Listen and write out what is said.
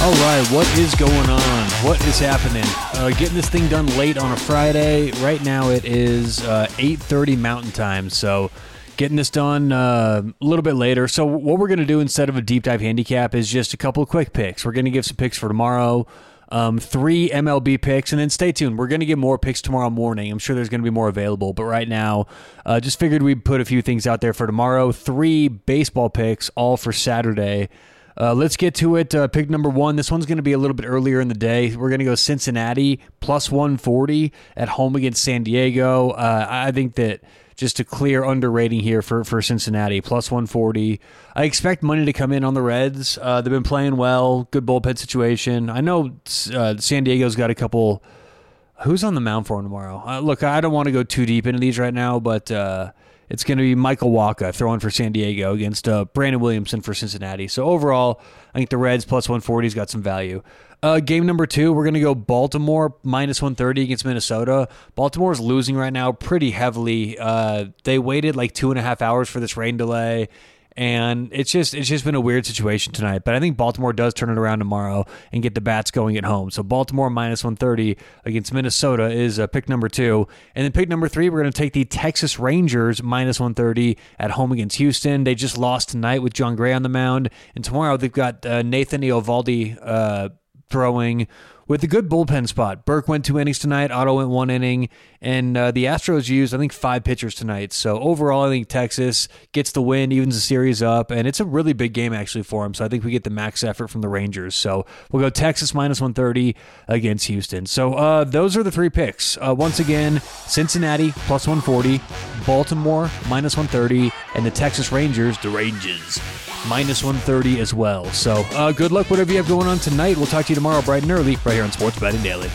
All right, what is going on? What is happening? Uh, getting this thing done late on a Friday. Right now it is uh, 8:30 Mountain Time, so getting this done uh, a little bit later. So what we're going to do instead of a deep dive handicap is just a couple of quick picks. We're going to give some picks for tomorrow. Um, three MLB picks, and then stay tuned. We're going to get more picks tomorrow morning. I'm sure there's going to be more available, but right now, uh, just figured we'd put a few things out there for tomorrow. Three baseball picks, all for Saturday. Uh, let's get to it. Uh, pick number one. This one's going to be a little bit earlier in the day. We're going to go Cincinnati plus 140 at home against San Diego. Uh, I think that just a clear underrating here for, for Cincinnati plus 140. I expect money to come in on the Reds. Uh, they've been playing well, good bullpen situation. I know uh, San Diego's got a couple. Who's on the mound for tomorrow? Look, I don't want to go too deep into these right now, but it's going to be Michael Wacha throwing for San Diego against uh, Brandon Williamson for Cincinnati. So overall, I think the Reds plus 140's got some value. Uh, game number two, we're going to go Baltimore minus 130 against Minnesota. Baltimore's losing right now pretty heavily. Uh, they waited like two and a half hours for this rain delay and it's just it's just been a weird situation tonight. But I think Baltimore does turn it around tomorrow and get the bats going at home. So Baltimore minus 130 against Minnesota is uh, pick number two, and then pick number three we're going to take the Texas Rangers minus 130 at home against Houston. They just lost tonight with Jon Gray on the mound, and tomorrow they've got uh, Nathan Eovaldi uh, throwing with a good bullpen spot. Burke went two innings tonight. Otto went one inning, and uh, the Astros used I think five pitchers tonight. So overall, I think Texas gets the win, evens the series up, and it's a really big game actually for them. So I think we get the max effort from the Rangers. So we'll go Texas minus one thirty against Houston. So uh, those are the three picks. Uh, once again, Cincinnati plus one forty, Baltimore minus one thirty, and the Texas Rangers, the Rangers minus 130 as well. So uh, good luck, whatever you have going on tonight. We'll talk to you tomorrow bright and early right here on Sports Betting Daily.